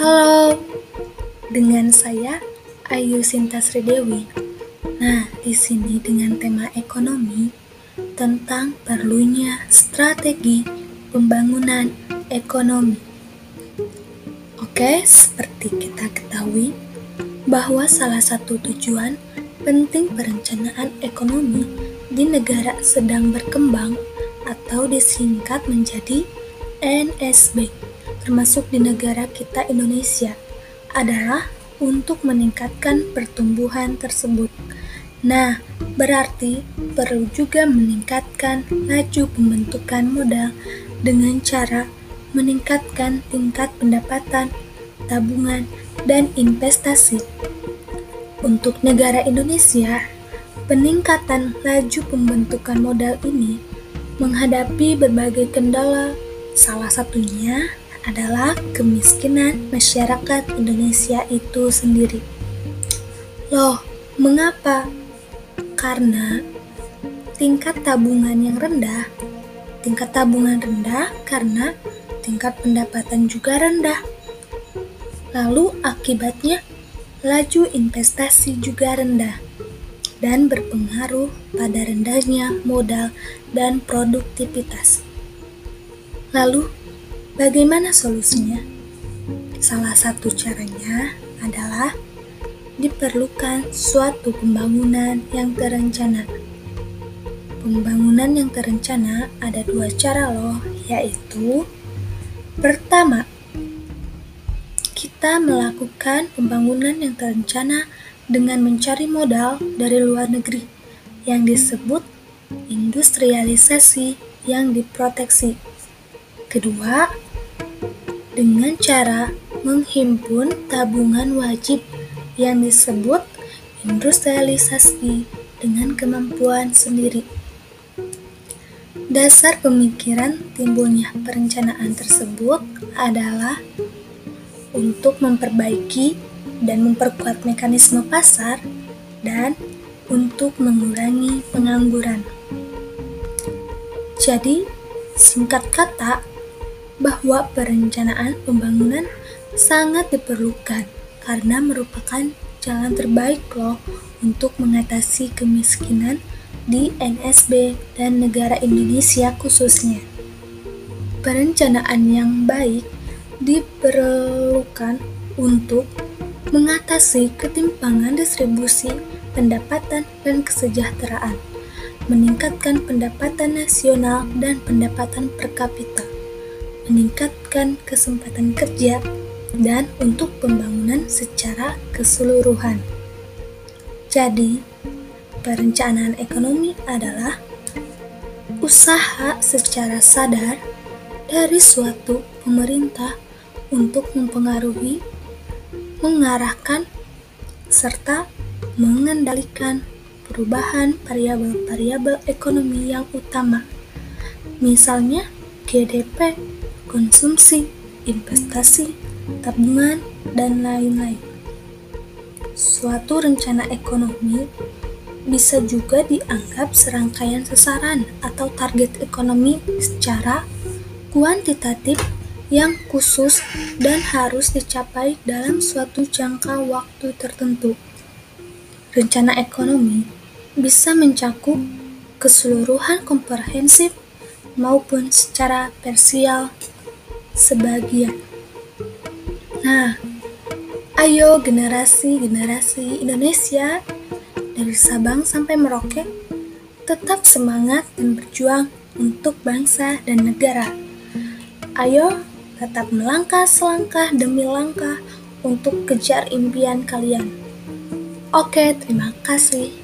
Halo, dengan saya Ayu Sinta Sridewi. Nah, di sini dengan tema ekonomi tentang perlunya strategi pembangunan ekonomi. Oke, seperti kita ketahui bahwa salah satu tujuan penting perencanaan ekonomi di negara sedang berkembang atau disingkat menjadi NSB termasuk di negara kita Indonesia, adalah untuk meningkatkan pertumbuhan tersebut. Nah, berarti perlu juga meningkatkan laju pembentukan modal dengan cara meningkatkan tingkat pendapatan, tabungan, dan investasi. Untuk negara Indonesia, peningkatan laju pembentukan modal ini menghadapi berbagai kendala, salah satunya adalah kemiskinan masyarakat Indonesia itu sendiri. Loh, mengapa? Karena tingkat tabungan yang rendah, tingkat tabungan rendah karena tingkat pendapatan juga rendah. Lalu akibatnya laju investasi juga rendah dan berpengaruh pada rendahnya modal dan produktivitas. Lalu Bagaimana solusinya? Salah satu caranya adalah diperlukan suatu pembangunan yang terencana. Pembangunan yang terencana ada dua cara loh, yaitu pertama, kita melakukan pembangunan yang terencana dengan mencari modal dari luar negeri yang disebut industrialisasi yang diproteksi. Kedua, dengan cara menghimpun tabungan wajib yang disebut industrialisasi dengan kemampuan sendiri. Dasar pemikiran timbulnya perencanaan tersebut adalah untuk memperbaiki dan memperkuat mekanisme pasar dan untuk mengurangi pengangguran. Jadi, singkat kata, bahwa perencanaan pembangunan sangat diperlukan karena merupakan jalan terbaik loh untuk mengatasi kemiskinan di NSB dan negara Indonesia khususnya. Perencanaan yang baik diperlukan untuk mengatasi ketimpangan distribusi pendapatan dan kesejahteraan, meningkatkan pendapatan nasional dan pendapatan per kapita meningkatkan kesempatan kerja, dan untuk pembangunan secara keseluruhan. Jadi, perencanaan ekonomi adalah usaha secara sadar dari suatu pemerintah untuk mempengaruhi, mengarahkan, serta mengendalikan perubahan variabel-variabel ekonomi yang utama, misalnya GDP, konsumsi, investasi, tabungan, dan lain-lain. Suatu rencana ekonomi bisa juga dianggap serangkaian sasaran atau target ekonomi secara kuantitatif yang khusus dan harus dicapai dalam suatu jangka waktu tertentu. Rencana ekonomi bisa mencakup keseluruhan komprehensif maupun secara parsial sebagian. Nah, ayo generasi-generasi Indonesia dari Sabang sampai Merauke tetap semangat dan berjuang untuk bangsa dan negara. Ayo tetap melangkah selangkah demi langkah untuk kejar impian kalian. Oke, terima kasih.